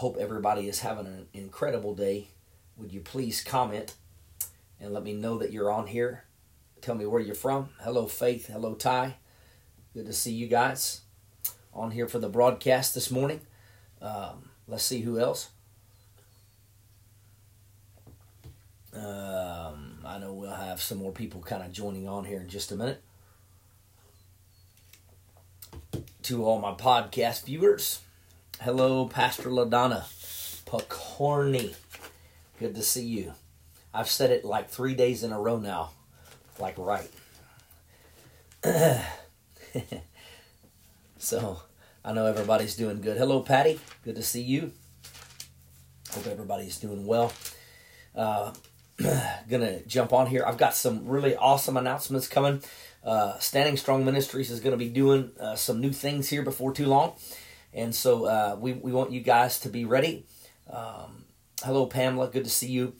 hope everybody is having an incredible day. Would you please comment and let me know that you're on here? Tell me where you're from. Hello, Faith. Hello, Ty. Good to see you guys on here for the broadcast this morning. Um, let's see who else. Um, I know we'll have some more people kind of joining on here in just a minute. To all my podcast viewers, hello, Pastor LaDonna Pocorni. Good to see you. I've said it like three days in a row now, like right. so I know everybody's doing good. Hello, Patty. Good to see you. Hope everybody's doing well. Uh, gonna jump on here. I've got some really awesome announcements coming. Uh, Standing Strong Ministries is to be doing uh, some new things here before too long, and so uh, we we want you guys to be ready. Um, hello, Pamela. Good to see you.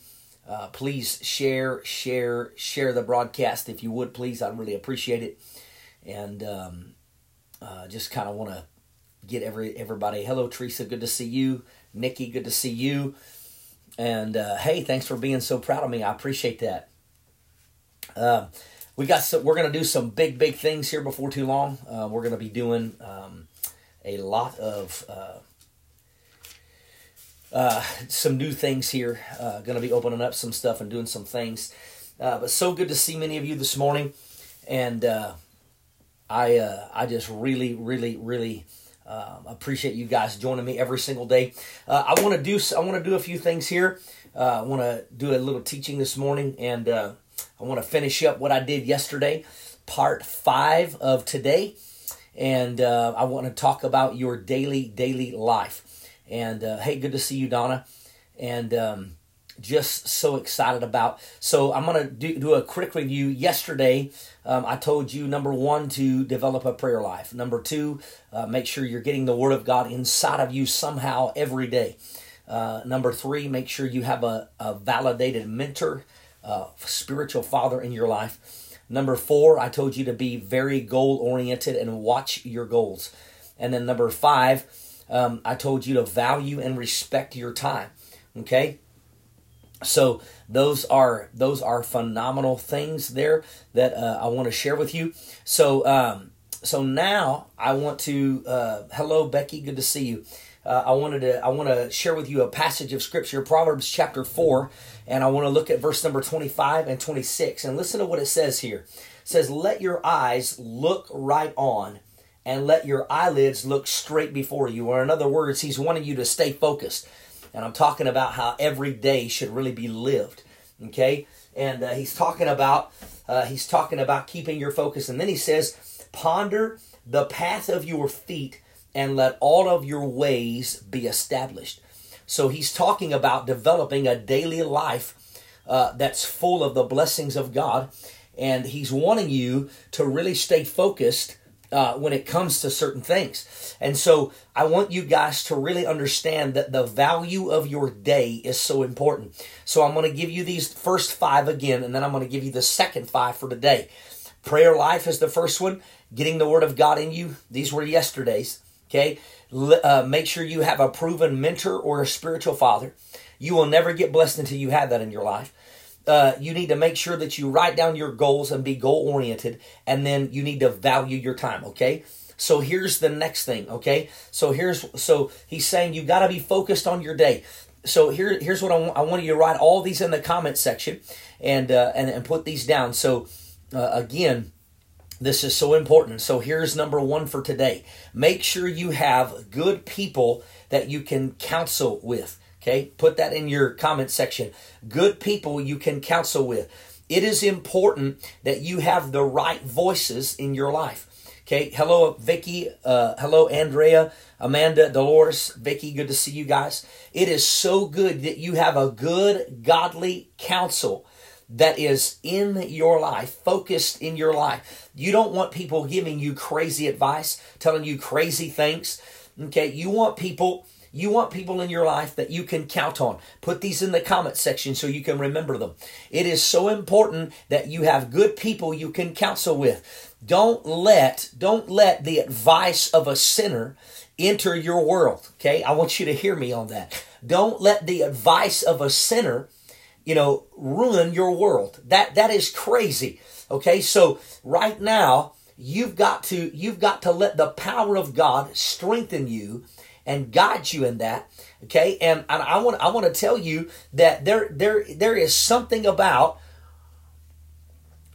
Uh, please share, share, share the broadcast if you would, please. I'd really appreciate it, and um, uh, just kind of want to get every everybody. Hello, Teresa. Good to see you. Nikki. Good to see you. And uh, hey, thanks for being so proud of me. I appreciate that. Uh, we got some, we're to do some big big things here before too long. Uh, we're to be doing um, a lot of uh, uh, some new things here. Uh, going to be opening up some stuff and doing some things. but so good to see many of you this morning, and I I just really really really. Um, appreciate you guys joining me every single day. Uh, I want to do I want to do a few things here. Uh, I want to do a little teaching this morning, and uh, I want to finish up what I did yesterday, part five of today, and uh, I want to talk about your daily daily life. And uh, hey, good to see you, Donna, and. Um, just so excited about. So I'm to do, do a quick review. Yesterday, um, I told you number one to develop a prayer life. Number two, uh, make sure you're getting the Word of God inside of you somehow every day. Uh, number three, make sure you have a, a validated mentor, uh, spiritual father in your life. Number four, I told you to be very goal oriented and watch your goals. And then number five, um, I told you to value and respect your time. Okay? So those are those are phenomenal things there that uh, I want to share with you. So um, so now I want to uh, hello Becky, good to see you. Uh, I wanted to I want to share with you a passage of scripture, Proverbs chapter four, and I want to look at verse number twenty five and twenty six, and listen to what it says here. It says, "Let your eyes look right on." And let your eyelids look straight before you. Or, in other words, he's wanting you to stay focused. And I'm talking about how every day should really be lived. Okay? And uh, he's talking about uh, he's talking about keeping your focus. And then he says, ponder the path of your feet and let all of your ways be established. So he's talking about developing a daily life uh, that's full of the blessings of God. And he's wanting you to really stay focused uh, when it comes to certain things. And so I want you guys to really understand that the value of your day is so important. So I'm going to give you these first five again, and then I'm going to give you the second five for today. Prayer life is the first one. Getting the Word of God in you. These were yesterday's. Okay. Uh, make sure you have a proven mentor or a spiritual father. You will never get blessed until you have that in your life uh, you need to make sure that you write down your goals and be goal oriented, and then you need to value your time. Okay. So here's the next thing. Okay. So here's so he's saying you got to be focused on your day. So here here's what I want. I want you to write all these in the comment section, and uh, and and put these down. So uh, again. This is so important. So here's number one for today. Make sure you have good people that you can counsel with. Okay, put that in your comment section. Good people you can counsel with. It is important that you have the right voices in your life. Okay, hello, Vicky. Uh, hello, Andrea, Amanda, Dolores, Vicky. Good to see you guys. It is so good that you have a good, godly counsel that is in your life, focused in your life. You don't want people giving you crazy advice, telling you crazy things. Okay, you want people you want people in your life that you can count on. Put these in the comment section so you can remember them. It is so important that you have good people you can counsel with. Don't let don't let the advice of a sinner enter your world. Okay, I want you to hear me on that. Don't let the advice of a sinner, you know, ruin your world. That that is crazy. Okay, so right now you've got to you've got to let the power of God strengthen you and guide you in that. Okay, and, and I want I want to tell you that there there there is something about.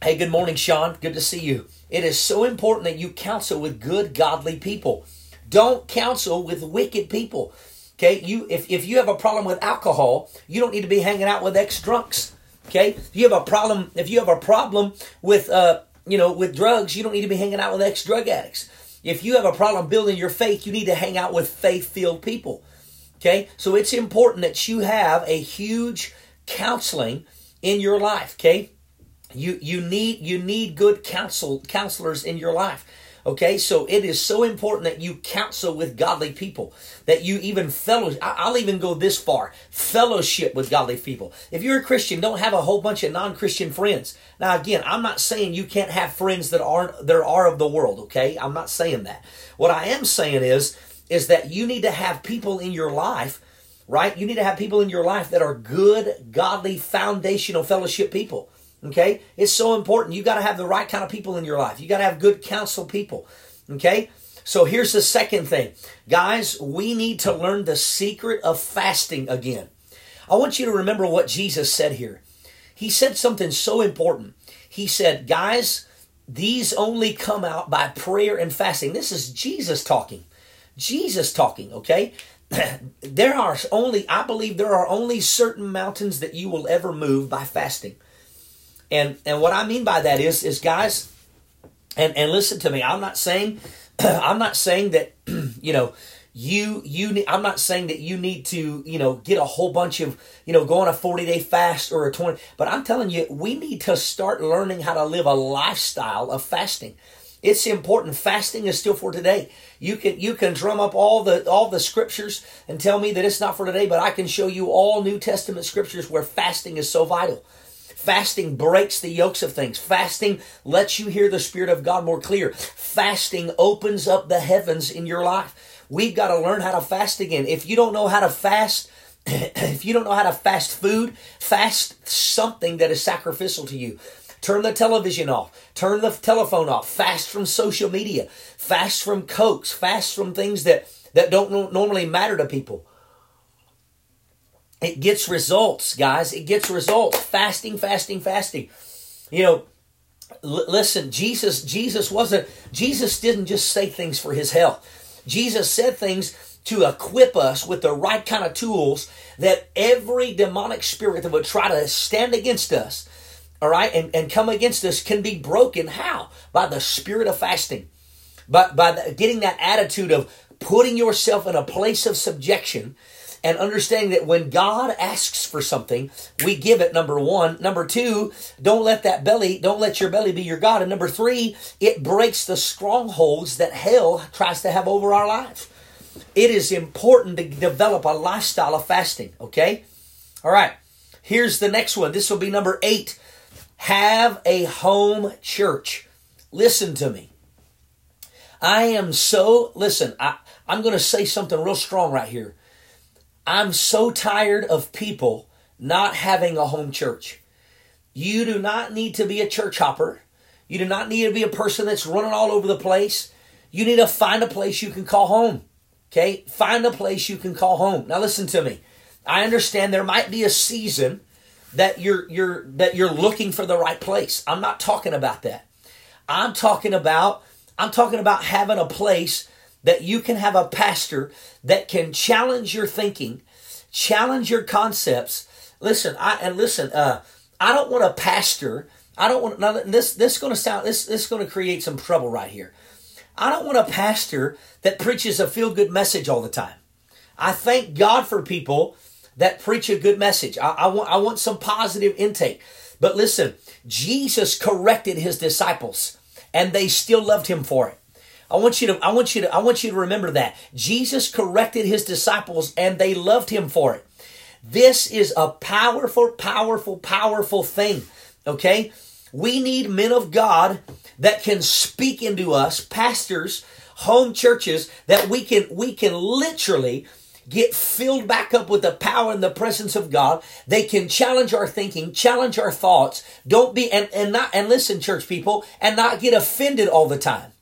Hey, good morning, Sean. Good to see you. It is so important that you counsel with good, godly people. Don't counsel with wicked people. Okay, you if, if you have a problem with alcohol, you don't need to be hanging out with ex drunks. Okay, if you have a problem, if you have a problem with uh, you know, with drugs, you don't need to be hanging out with ex drug addicts. If you have a problem building your faith, you need to hang out with faith filled people. Okay, so it's important that you have a huge counseling in your life. Okay, you you need you need good counsel counselors in your life. Okay, so it is so important that you counsel with godly people, that you even fellow. I'll even go this far: fellowship with godly people. If you're a Christian, don't have a whole bunch of non-Christian friends. Now, again, I'm not saying you can't have friends that aren't that are of the world. Okay, I'm not saying that. What I am saying is is that you need to have people in your life, right? You need to have people in your life that are good, godly, foundational fellowship people. Okay? It's so important. You got to have the right kind of people in your life. You got to have good counsel people. Okay? So here's the second thing. Guys, we need to learn the secret of fasting again. I want you to remember what Jesus said here. He said something so important. He said, Guys, these only come out by prayer and fasting. This is Jesus talking. Jesus talking, okay? there are only, I believe there are only certain mountains that you will ever move by fasting. And and what I mean by that is is guys, and and listen to me. I'm not saying I'm not saying that you know you you I'm not saying that you need to you know get a whole bunch of you know go on a 40 day fast or a 20 but I'm telling you we need to start learning how to live a lifestyle of fasting. It's important. Fasting is still for today. You can you can drum up all the all the scriptures and tell me that it's not for today but I can show you all New Testament scriptures where fasting is so vital Fasting breaks the yokes of things. Fasting lets you hear the Spirit of God more clear. Fasting opens up the heavens in your life. We've got to learn how to fast again. If you don't know how to fast, if you don't know how to fast food, fast something that is sacrificial to you. Turn the television off. Turn the telephone off. Fast from social media. Fast from cokes. Fast from things that, that don't normally matter to people. It gets results, guys. It gets results. Fasting, fasting, fasting. You know, l- listen, Jesus, Jesus wasn't, Jesus didn't just say things for his health. Jesus said things to equip us with the right kind of tools that every demonic spirit that would try to stand against us, all right, and, and come against us can be broken. How? By the spirit of fasting. But by the, getting that attitude of putting yourself in a place of subjection and understanding that when God asks for something, we give it, number one. Number two, don't let that belly, don't let your belly be your God. And number three, it breaks the strongholds that hell tries to have over our life. It is important to develop a lifestyle of fasting, okay? All right, here's the next one. This will be number eight. Have a home church. Listen to me. I am so, listen, I, I'm going to say something real strong right here. I'm so tired of people not having a home church. You do not need to be a church hopper. You do not need to be a person that's running all over the place. You need to find a place you can call home. Okay? Find a place you can call home. Now listen to me. I understand there might be a season that you're you're that you're looking for the right place. I'm not talking about that. I'm talking about I'm talking about having a place that you can have a pastor that can challenge your thinking, challenge your concepts. Listen, I and listen, uh, I don't want a pastor. I don't want now this this is going to sound this this is to create some trouble right here. I don't want a pastor that preaches a feel good message all the time. I thank God for people that preach a good message. I, I want I want some positive intake. But listen, Jesus corrected his disciples and they still loved him for it. I want you to I want you to I want you to remember that. Jesus corrected his disciples and they loved him for it. This is a powerful powerful powerful thing. Okay? We need men of God that can speak into us, pastors home churches that we can we can literally get filled back up with the power and the presence of God. They can challenge our thinking, challenge our thoughts. Don't be and, and not and listen, church people, and not get offended all the time.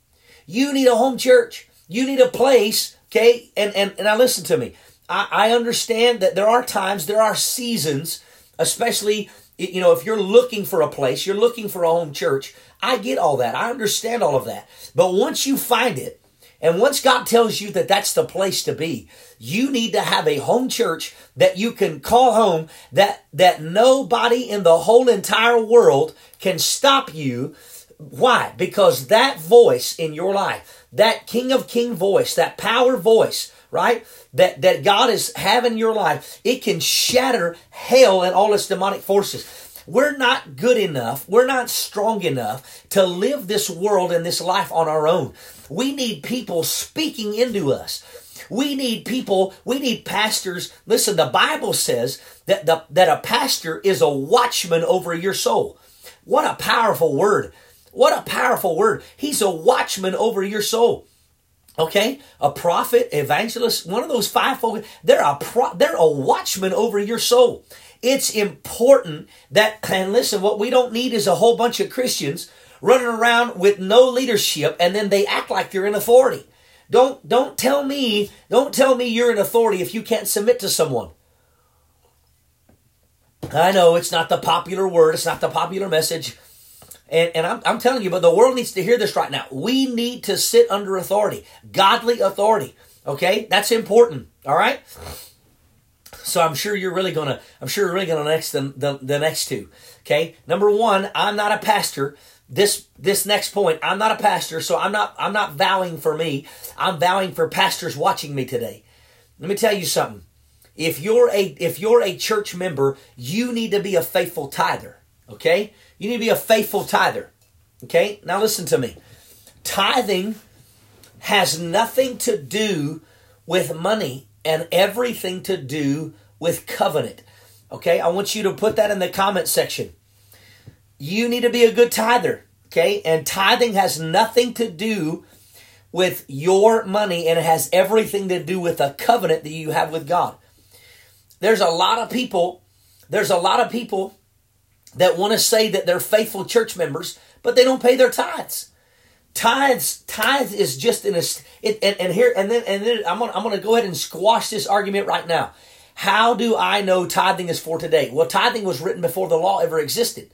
You need a home church. You need a place, okay? And and, and now listen to me. I, I understand that there are times, there are seasons, especially you know, if you're looking for a place, you're looking for a home church. I get all that. I understand all of that. But once you find it, and once God tells you that that's the place to be, you need to have a home church that you can call home that, that nobody in the whole entire world can stop you. Why? Because that voice in your life, that King of King voice, that power voice, right? That, that God is having your life, it can shatter hell and all its demonic forces. We're not good enough. We're not strong enough to live this world and this life on our own. We need people speaking into us. We need people, we need pastors. Listen, the Bible says that, the, that a pastor is a watchman over your soul. What a powerful word. What a powerful word. He's a watchman over your soul. Okay, a prophet, evangelist, one of those fivefold, they're a pro, they're a watchman over your soul. It's important that, and listen, what we don't need is a whole bunch of Christians running around with no leadership and then they act like they're in authority. Don't, don't tell me, don't tell me you're in authority if you can't submit to someone. I know it's not the popular word, it's not the popular message. And, and I'm, I'm telling you, but the world needs to hear this right now. We need to sit under authority, godly authority. Okay? That's important. All right? So I'm sure you're really gonna, I'm sure you're really gonna next the, the, the next two. Okay? Number one, I'm not a pastor. This this next point, I'm not a pastor, so I'm not I'm not vowing for me. I'm vowing for pastors watching me today. Let me tell you something. If you're a if you're a church member, you need to be a faithful tither. Okay? You need to be a faithful tither. Okay? Now listen to me. Tithing has nothing to do with money and everything to do with covenant. Okay? I want you to put that in the comment section. You need to be a good tither. Okay? And tithing has nothing to do with your money and it has everything to do with a covenant that you have with God. There's a lot of people, there's a lot of people that want to say that they're faithful church members, but they don't pay their tithes. Tithes, tithe is just in a, it, and, and here, and then, and then I'm gonna, I'm gonna go ahead and squash this argument right now. How do I know tithing is for today? Well, tithing was written before the law ever existed.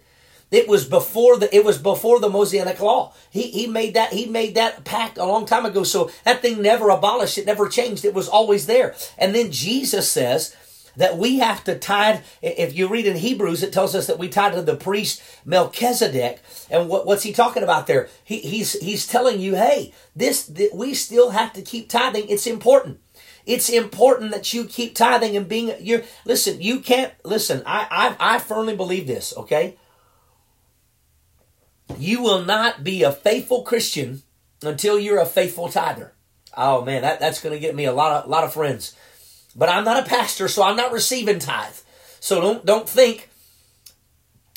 It was before the it was before the Mosaic law. He he made that he made that pact a long time ago. So that thing never abolished. It never changed. It was always there. And then Jesus says that we have to tithe. If you read in Hebrews, it tells us that we tithe to the priest Melchizedek. And what, what's he talking about there? He, he's he's telling you, hey, this, this we still have to keep tithing. It's important. It's important that you keep tithing and being you listen, you can't listen, I, I I firmly believe this, okay? You will not be a faithful Christian until you're a faithful tither. Oh man, that, that's gonna get me a lot of lot of friends. But I'm not a pastor, so I'm not receiving tithe. So don't don't think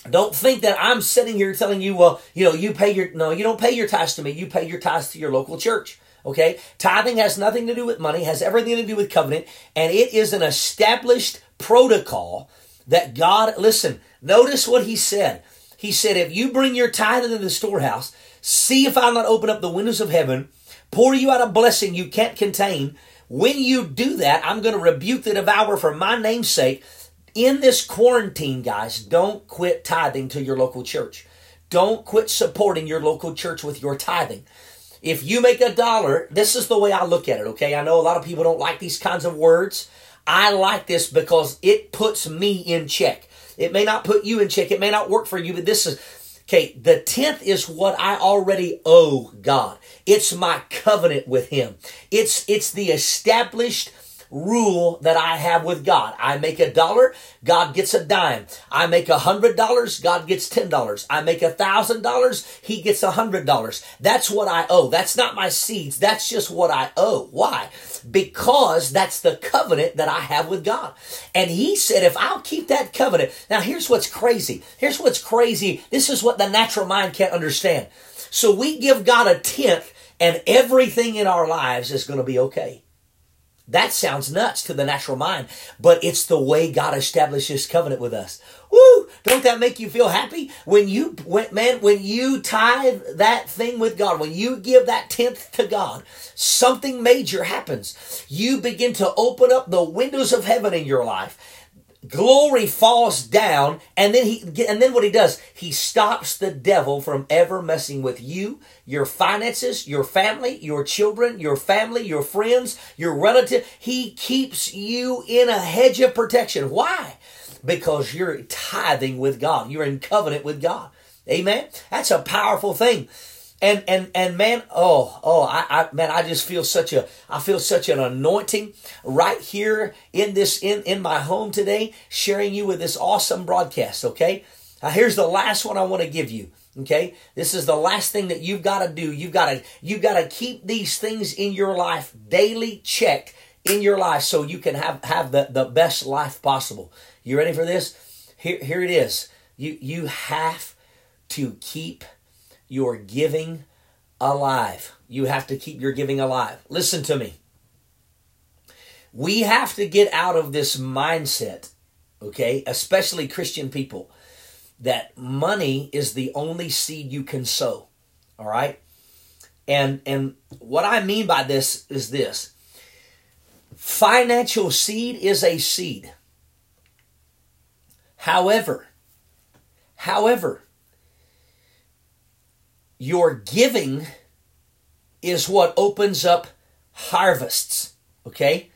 don't think that I'm sitting here telling you, well, you know, you pay your no, you don't pay your tithes to me. You pay your tithes to your local church. Okay? Tithing has nothing to do with money, has everything to do with covenant, and it is an established protocol that God, listen, notice what he said. He said, if you bring your tithe into the storehouse, see if I'll not open up the windows of heaven, pour you out a blessing you can't contain, when you do that, I'm going to rebuke the devourer for my name's sake. In this quarantine, guys, don't quit tithing to your local church. Don't quit supporting your local church with your tithing. If you make a dollar, this is the way I look at it, okay? I know a lot of people don't like these kinds of words. I like this because it puts me in check. It may not put you in check, it may not work for you, but this is Okay, the tenth is what I already owe God. It's my covenant with Him. It's, it's the established rule that I have with God. I make a dollar, God gets a dime. I make a hundred dollars, God gets ten dollars. I make a thousand dollars, He gets a hundred dollars. That's what I owe. That's not my seeds. That's just what I owe. Why? Because that's the covenant that I have with God. And He said, if I'll keep that covenant. Now here's what's crazy. Here's what's crazy. This is what the natural mind can't understand. So we give God a tenth and everything in our lives is going to be okay. That sounds nuts to the natural mind, but it's the way God established his covenant with us. Woo! Don't that make you feel happy? When you, when, man, when you tithe that thing with God, when you give that tenth to God, something major happens. You begin to open up the windows of heaven in your life glory falls down and then he and then what he does he stops the devil from ever messing with you your finances your family your children your family your friends your relative. He keeps you in a hedge of protection. Why? Because you're tithing with god. You're in covenant with god. Amen? That's a powerful thing and and and man oh oh I, I man i just feel such a i feel such an anointing right here in this in in my home today sharing you with this awesome broadcast okay? Now here's the last one i want to give you okay? This is the last thing that you've got to do. You've got to you've got to keep these things in your life daily checked in your life so you can have have the, the best life possible. You ready for this? Here here it is. You you have to keep your giving alive. You have to keep your giving alive. Listen to me. We have to get out of this mindset, okay, especially Christian people, that money is the only seed you can sow. All right? And and what I mean by this is this. Financial seed is a seed. However, however, your giving is what opens up harvests. Okay?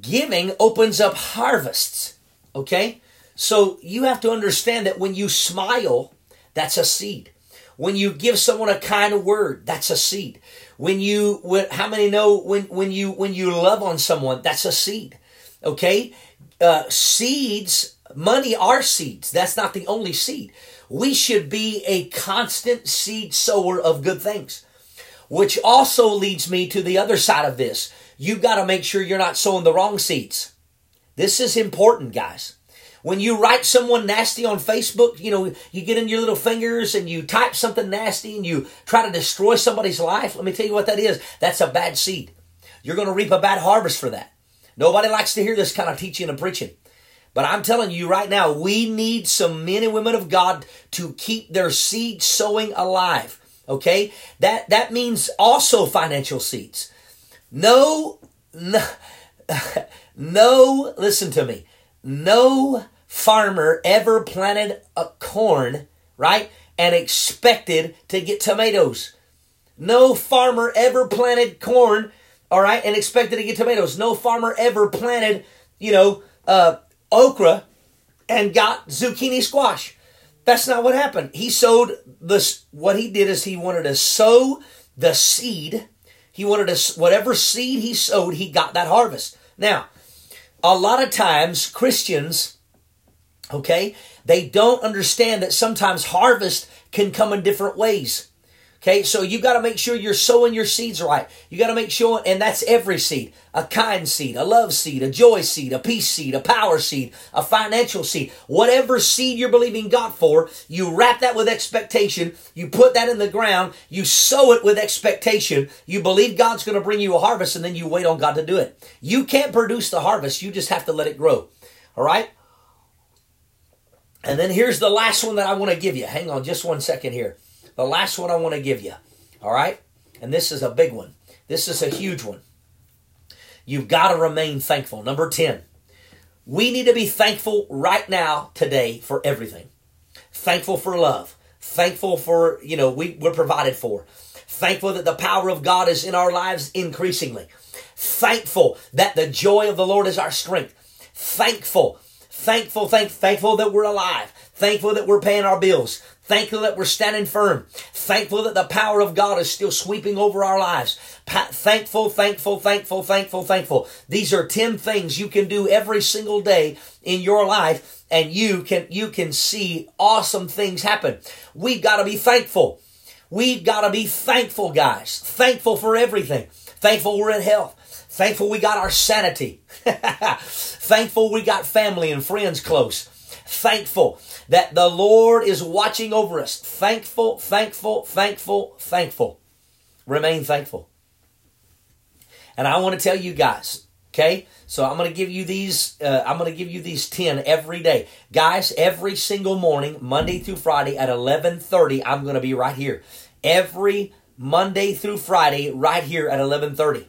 Giving opens up harvests. Okay? So you have to understand that when you smile, that's a seed. When you give someone a kind word, that's a seed. When you, when, how many know when, when you, when you love on someone, that's a seed. Okay? Uh, seeds, money are seeds. That's not the only seed we should be a constant seed sower of good things. Which also leads me to the other side of this. You've got to make sure you're not sowing the wrong seeds. This is important, guys. When you write someone nasty on Facebook, you know, you get in your little fingers and you type something nasty and you try to destroy somebody's life. Let me tell you what that is. That's a bad seed. You're going to reap a bad harvest for that. Nobody likes to hear this kind of teaching and preaching. But I'm telling you right now, we need some men and women of God to keep their seed sowing alive. Okay? That that means also financial seeds. No no, no listen to me. No farmer ever planted a corn, right? And expected to get tomatoes. No farmer ever planted corn, all right, and expected to get tomatoes. No farmer ever planted, you know, uh, okra and got zucchini squash. That's not what happened. He sowed this. What he did is he wanted to sow the seed. He wanted to whatever seed he sowed, he got that harvest. Now, a lot of times Christians, okay, they don't understand that sometimes harvest can come in different ways. Okay, so you got to make sure you're sowing your seeds right. You got to make sure, and that's every seed a kind seed, a love seed, a joy seed, a peace seed, a power seed, a financial seed. Whatever seed you're believing God for, you wrap that with expectation. You put that in the ground. You sow it with expectation. You believe God's going to bring you a harvest, and then you wait on God to do it. You can't produce the harvest, you just have to let it grow. All right? And then here's the last one that I want to give you. Hang on just one second here. The last one I want to give you. All right? And this is a big one. This is a huge one. You've got to remain thankful. Number 10. We need to be thankful right now, today, for everything. Thankful for love. Thankful for, you know, we, we're provided for. Thankful that the power of God is in our lives increasingly. Thankful that the joy of the Lord is our strength. Thankful, thankful, thank, thankful that we're alive. Thankful that we're paying our bills. Thankful that we're standing firm. Thankful that the power of God is still sweeping over our lives. Pa- thankful, thankful, thankful, thankful, thankful. These are 10 things you can do every single day in your life and you can, you can see awesome things happen. We've got to be thankful. We've got to be thankful, guys. Thankful for everything. Thankful we're in health. Thankful we got our sanity. Thankful we got family and friends close. Thankful that the Lord is watching over us. Thankful, thankful, thankful, thankful. remain thankful. And I want to tell you guys, okay? So I'm going to give you these. Uh, I'm going to give you these ten every day, guys. Every single morning, Monday through Friday at 11:30, I'm going to be right here. Every Monday through Friday, right here at 11:30.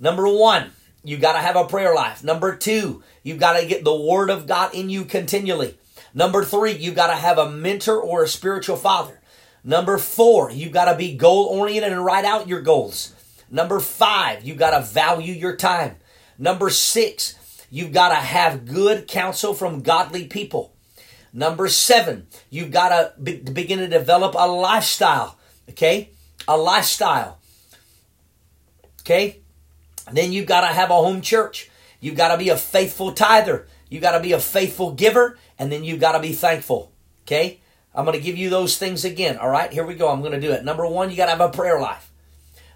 Number one, you got to have a prayer life. Number two, you got to get the Word of God in you continually. Number three, you got to have a mentor or a spiritual father. Number four, you got to be goal oriented and write out your goals. Number five, you got to value your time. Number six, you've got to have good counsel from godly people. Number seven, you've got to be, begin to develop a lifestyle. Okay? A lifestyle. Okay? Then you've got to have a home church. You've got to be a faithful tither. You've got to be a faithful giver. And then you've got to be thankful. Okay? I'm going to give you those things again. All right? Here we go. I'm going to do it. Number one, you got to have a prayer life.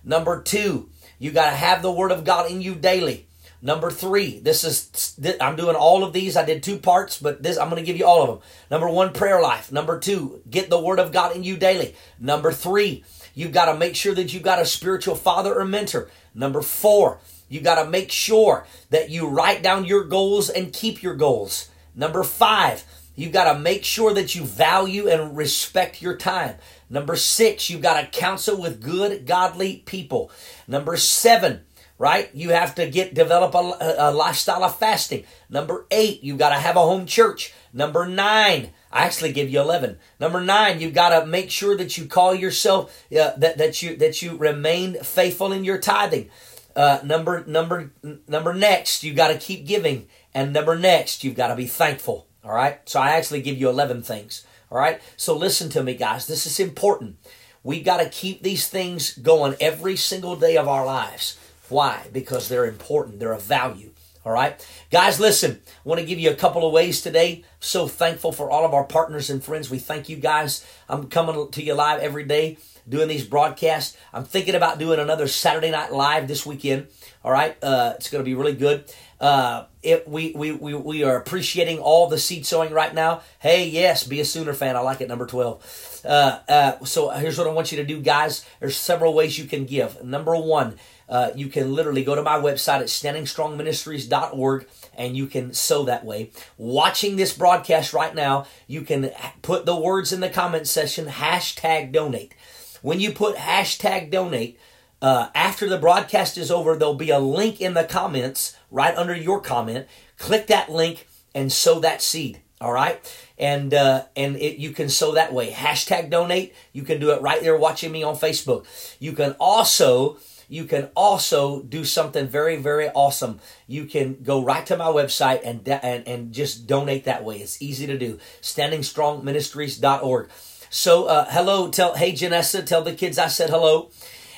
Number two, you got to have the Word of God in you daily. Number three, this is I'm doing all of these. I did two parts, but this I'm going to give you all of them. Number one, prayer life. Number two, get the Word of God in you daily. Number three, you've got to make sure that you've got a spiritual father or mentor. Number four, you got to make sure that you write down your goals and keep your goals. Number five, You've got to make sure that you value and respect your time. Number six, you've got to counsel with good, godly people. Number seven, right? You have to get develop a, a lifestyle of fasting. Number eight, you've got to have a home church. Number nine, I actually give you eleven. Number nine, you've got to make sure that you call yourself uh, that that you that you remain faithful in your tithing. Uh, number number number next, you've got to keep giving, and number next, you've got to be thankful. All right. So I actually give you 11 things. All right. So listen to me, guys. This is important. We got to keep these things going every single day of our lives. Why? Because they're important. They're of value. All right. Guys, listen, I want to give you a couple of ways today. So thankful for all of our partners and friends. We thank you guys. I'm coming to you live every day doing these broadcasts. I'm thinking about doing another Saturday Night Live this weekend. All right. Uh, it's going to be really good. Uh, it, we, we, we, we are appreciating all the seed sowing right now. Hey, yes, be a Sooner fan. I like it, number 12. Uh, uh, so here's what I want you to do, guys. There's several ways you can give. Number one, uh, you can literally go to my website at standingstrongministries.org and you can sow that way. Watching this broadcast right now, you can put the words in the comment section, hashtag donate. When you put hashtag donate, uh, after the broadcast is over, there'll be a link in the comments right under your comment. Click that link and sow that seed. All right, and uh, and it, you can sow that way. Hashtag donate. You can do it right there watching me on Facebook. You can also you can also do something very very awesome. You can go right to my website and and and just donate that way. It's easy to do. StandingStrongMinistries.org. So uh, hello, tell hey Janessa, tell the kids I said hello,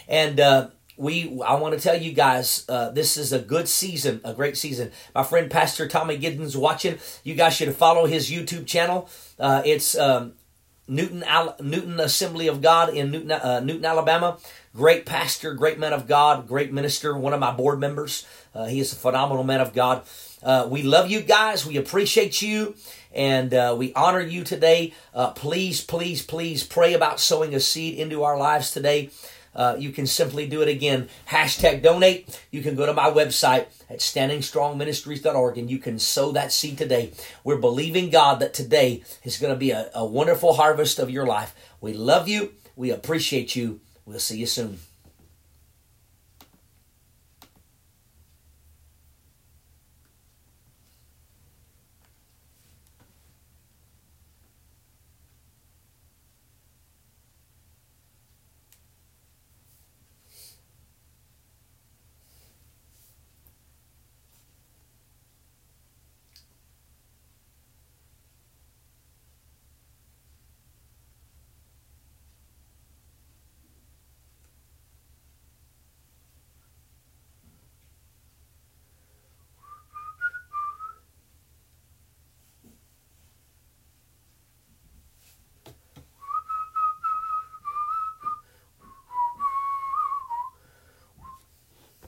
and. Uh, we I want to tell you guys uh, this is a good season, a great season. My friend Pastor Tommy Giddens watching. You guys should follow his YouTube channel. Uh, it's um, Newton Al- Newton Assembly of God in Newton, uh, Newton, Alabama. Great pastor, great man of God, great minister. One of my board members. Uh, he is a phenomenal man of God. Uh, we love you guys. We appreciate you. And uh, we honor you today. please, please, please pray about sowing a seed into our lives today uh, you can simply do it again. Hashtag donate. You can go to my website at standingstrongministries.org and you can sow that seed today. We're believing God that today is going to be a, a wonderful harvest of your life. We love you. We appreciate you. We'll see you soon.